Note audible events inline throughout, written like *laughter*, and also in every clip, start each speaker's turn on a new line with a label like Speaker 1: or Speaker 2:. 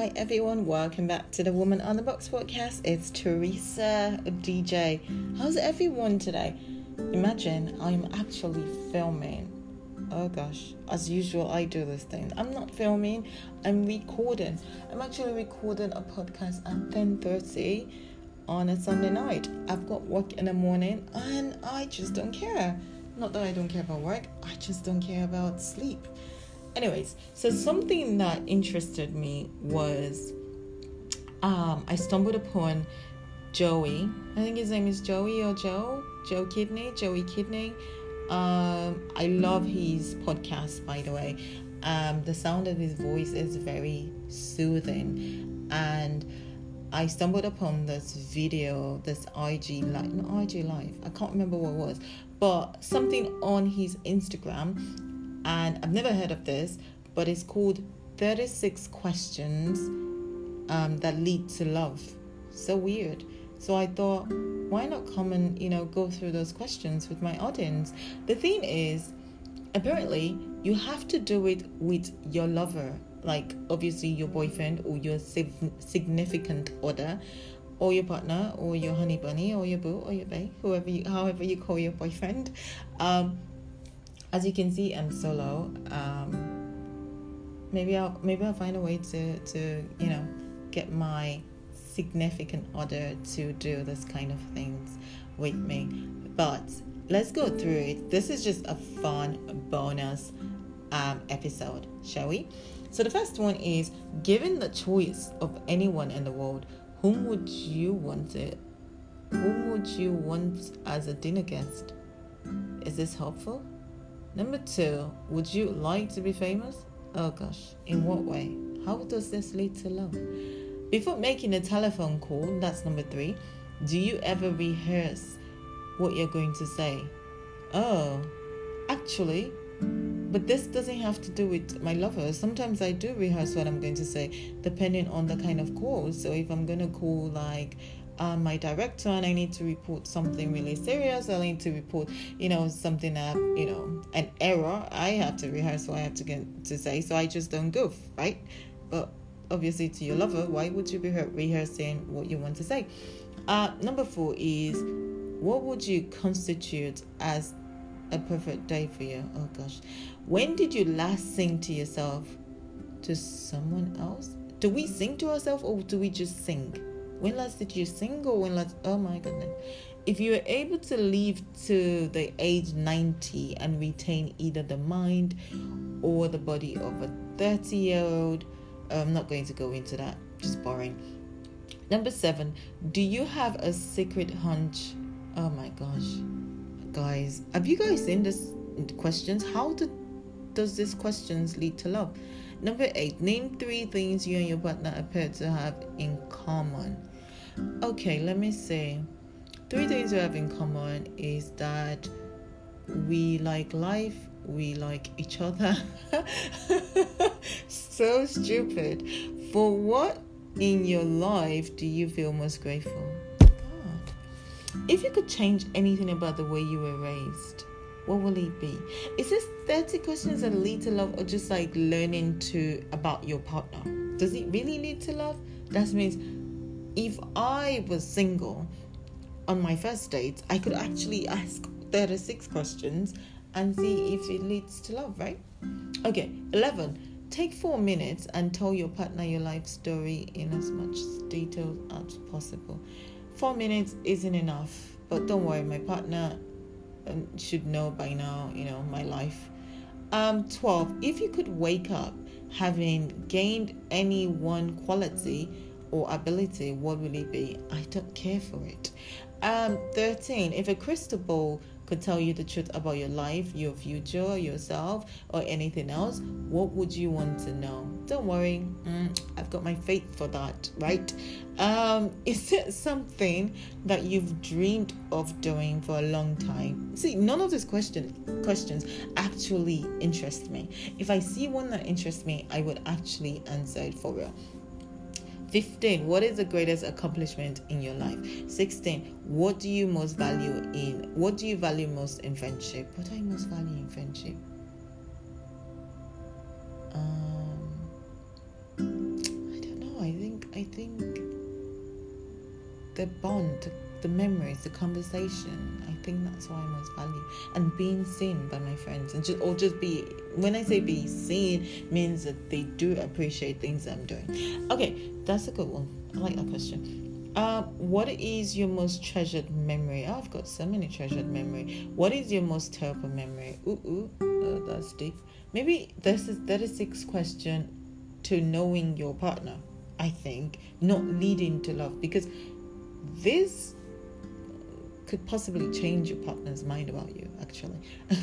Speaker 1: Hi everyone, welcome back to the Woman on the Box podcast. It's Teresa DJ. How's everyone today? Imagine I'm actually filming. Oh gosh, as usual, I do this thing. I'm not filming, I'm recording. I'm actually recording a podcast at 10:30 on a Sunday night. I've got work in the morning and I just don't care. Not that I don't care about work, I just don't care about sleep anyways so something that interested me was um, i stumbled upon joey. I think his name is joey or joe? Joe kidney? Joey kidney. Um, i love his podcast by the way. Um, the sound of his voice is very soothing. And I stumbled upon this video, this IG live, not IG live, I can't remember what it was, but something on his Instagram and I've never heard of this, but it's called 36 Questions um, That Lead to Love. So weird. So I thought, why not come and, you know, go through those questions with my audience? The thing is, apparently, you have to do it with your lover, like obviously your boyfriend or your significant other, or your partner, or your honey bunny, or your boo, or your bae, whoever you, however you call your boyfriend. Um, as you can see, I'm solo. Um, maybe I'll maybe I'll find a way to to you know get my significant other to do this kind of things with me. But let's go through it. This is just a fun bonus um, episode, shall we? So the first one is given the choice of anyone in the world, whom would you want it? Whom would you want as a dinner guest? Is this helpful? Number two, would you like to be famous? Oh gosh, in what way? How does this lead to love? Before making a telephone call, that's number three, do you ever rehearse what you're going to say? Oh, actually, but this doesn't have to do with my lover. Sometimes I do rehearse what I'm going to say, depending on the kind of call. So if I'm going to call like um, my director and I need to report something really serious, I need to report, you know, something that, you know, an error, I have to rehearse what I have to get to say. So I just don't goof, right? But obviously, to your lover, why would you be rehearsing what you want to say? Uh, number four is what would you constitute as a perfect day for you? Oh gosh. When did you last sing to yourself? To someone else? Do we sing to ourselves or do we just sing? When last did you sing or when last? Oh my goodness. If you were able to live to the age 90 and retain either the mind or the body of a 30 year old, I'm not going to go into that, just boring. Number seven, do you have a secret hunch? Oh my gosh. Guys, have you guys seen this questions? How do, does this questions lead to love? Number eight, name three things you and your partner appear to have in common. Okay, let me see. Three things we have in common is that we like life, we like each other. *laughs* so stupid. For what in your life do you feel most grateful? God. If you could change anything about the way you were raised, what will it be? Is this 30 questions that lead to love or just like learning to about your partner? Does it really lead to love? That means if I was single on my first date, I could actually ask 36 questions and see if it leads to love, right? Okay, 11. Take four minutes and tell your partner your life story in as much detail as possible. Four minutes isn't enough, but don't worry, my partner um, should know by now, you know, my life. Um, 12. If you could wake up having gained any one quality, or ability, what will it be? I don't care for it. Um, 13. If a crystal ball could tell you the truth about your life, your future, yourself, or anything else, what would you want to know? Don't worry, mm, I've got my faith for that, right? Um, *laughs* is it something that you've dreamed of doing for a long time? See, none of these question, questions actually interest me. If I see one that interests me, I would actually answer it for real. 15 what is the greatest accomplishment in your life? 16 what do you most value in what do you value most in friendship? What do i most value in friendship? Um i don't know I think the bond, the memories, the conversation. I think that's what I most value, and being seen by my friends, and just or just be. When I say be seen, means that they do appreciate things I'm doing. Okay, that's a good one. I like that question. Uh, what is your most treasured memory? Oh, I've got so many treasured memory. What is your most terrible memory? Ooh, ooh, uh, that's deep. Maybe this is 36 question to knowing your partner. I think not leading to love because this could possibly change your partner's mind about you actually.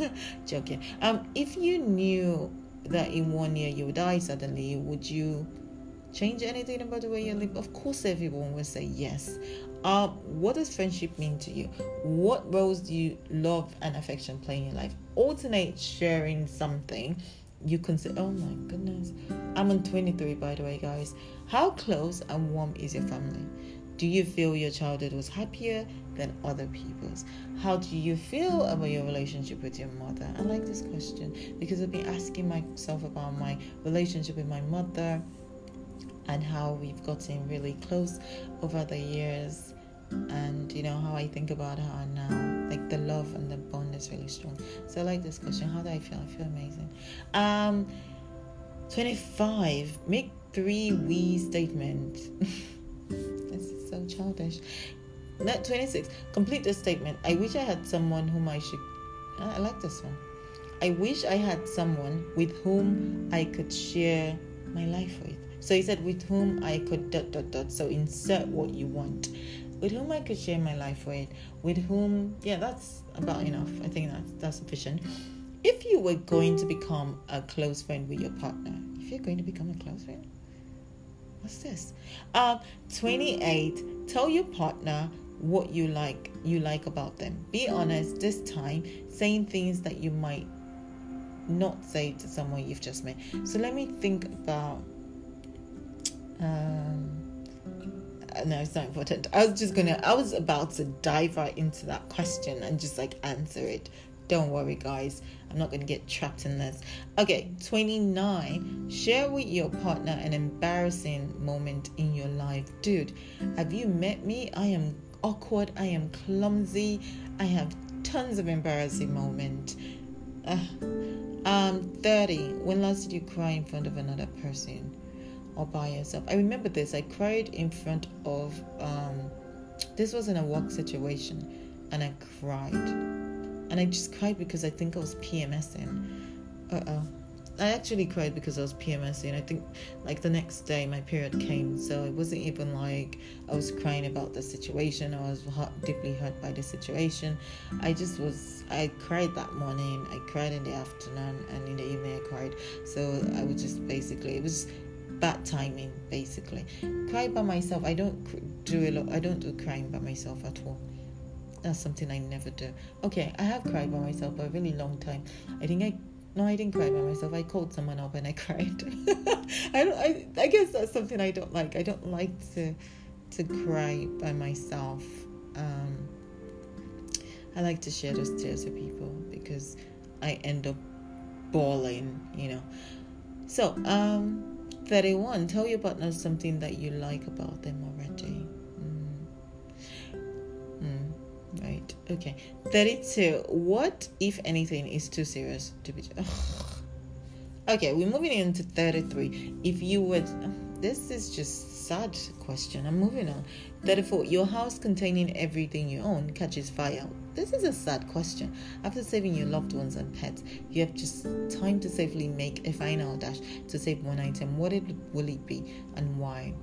Speaker 1: *laughs* Joking. Um if you knew that in one year you would die suddenly would you change anything about the way you live? Of course everyone will say yes. Uh, what does friendship mean to you? What roles do you love and affection play in your life? Alternate sharing something you say oh my goodness. I'm on 23 by the way guys. How close and warm is your family do you feel your childhood was happier than other people's? How do you feel about your relationship with your mother? I like this question because I've been asking myself about my relationship with my mother and how we've gotten really close over the years and you know how I think about her now. Like the love and the bond is really strong. So I like this question. How do I feel? I feel amazing. Um 25. Make three we statements. *laughs* so childish. Net 26. Complete the statement. I wish I had someone whom I should. I like this one. I wish I had someone with whom I could share my life with. So he said, with whom I could dot dot dot. So insert what you want. With whom I could share my life with. With whom, yeah, that's about enough. I think that's that's sufficient. If you were going to become a close friend with your partner, if you're going to become a close friend, What's this? Um, 28. Tell your partner what you like you like about them. Be honest this time, saying things that you might not say to someone you've just met. So let me think about um no, it's not important. I was just gonna I was about to dive right into that question and just like answer it. Don't worry, guys. I'm not going to get trapped in this. Okay, 29. Share with your partner an embarrassing moment in your life. Dude, have you met me? I am awkward. I am clumsy. I have tons of embarrassing moments. Uh, um, 30. When last did you cry in front of another person or by yourself? I remember this. I cried in front of, um, this was in a work situation and I cried and I just cried because I think I was PMSing. Uh oh. I actually cried because I was PMSing. I think like the next day my period came, so it wasn't even like I was crying about the situation. I was deeply hurt by the situation. I just was. I cried that morning. I cried in the afternoon, and in the evening I cried. So I was just basically it was bad timing basically. Cry by myself. I don't do a lot. I don't do crying by myself at all. That's something I never do. Okay, I have cried by myself for a really long time. I think I no, I didn't cry by myself. I called someone up and I *laughs* cried. I don't. I, I guess that's something I don't like. I don't like to to cry by myself. Um, I like to share those tears with people because I end up bawling. You know. So, um, thirty-one. Tell your partner something that you like about them already. Okay. 32. What, if anything, is too serious to be. okay, we're moving into 33. If you would. This is just sad question. I'm moving on. 34. Your house containing everything you own catches fire. This is a sad question. After saving your loved ones and pets, you have just time to safely make a final dash to save one item. What it, will it be and why?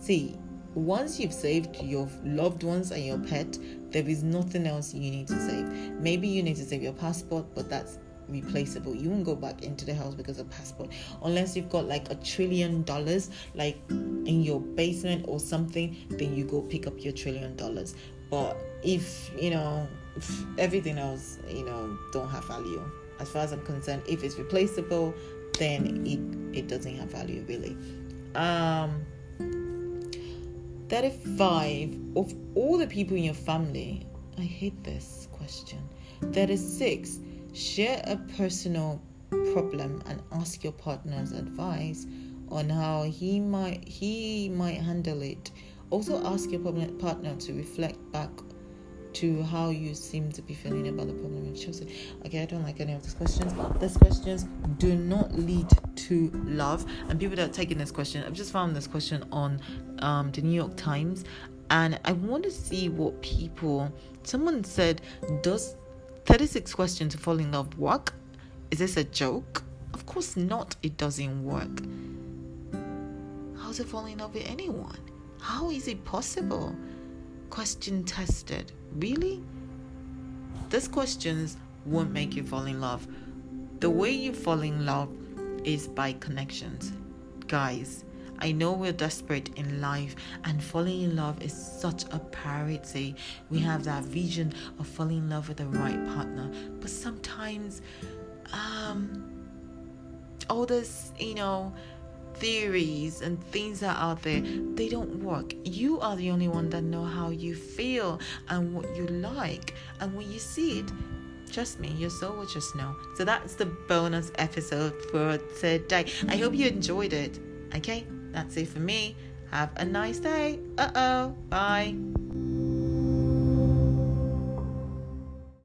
Speaker 1: See, once you've saved your loved ones and your pet, there is nothing else you need to save. Maybe you need to save your passport, but that's replaceable. You won't go back into the house because of passport unless you've got like a trillion dollars like in your basement or something, then you go pick up your trillion dollars. But if, you know, if everything else, you know, don't have value. As far as I'm concerned, if it's replaceable, then it it doesn't have value really. Um 35 of all the people in your family, I hate this question. 36, share a personal problem and ask your partner's advice on how he might he might handle it. Also ask your partner to reflect back to how you seem to be feeling about the problem you've chosen. Okay, I don't like any of these questions. These questions do not lead to love. And people that are taking this question, I've just found this question on um, the New York Times, and I want to see what people. Someone said, "Does 36 questions to fall in love work? Is this a joke?" Of course not. It doesn't work. How to fall in love with anyone? How is it possible? Question tested. Really? These questions won't make you fall in love. The way you fall in love is by connections. Guys, I know we're desperate in life, and falling in love is such a priority. We have that vision of falling in love with the right partner, but sometimes, um, all this, you know, theories and things that are out there they don't work. You are the only one that know how you feel and what you like and when you see it trust me your soul will just know. So that's the bonus episode for today. I hope you enjoyed it okay that's it for me. Have a nice day. Uh-oh. Bye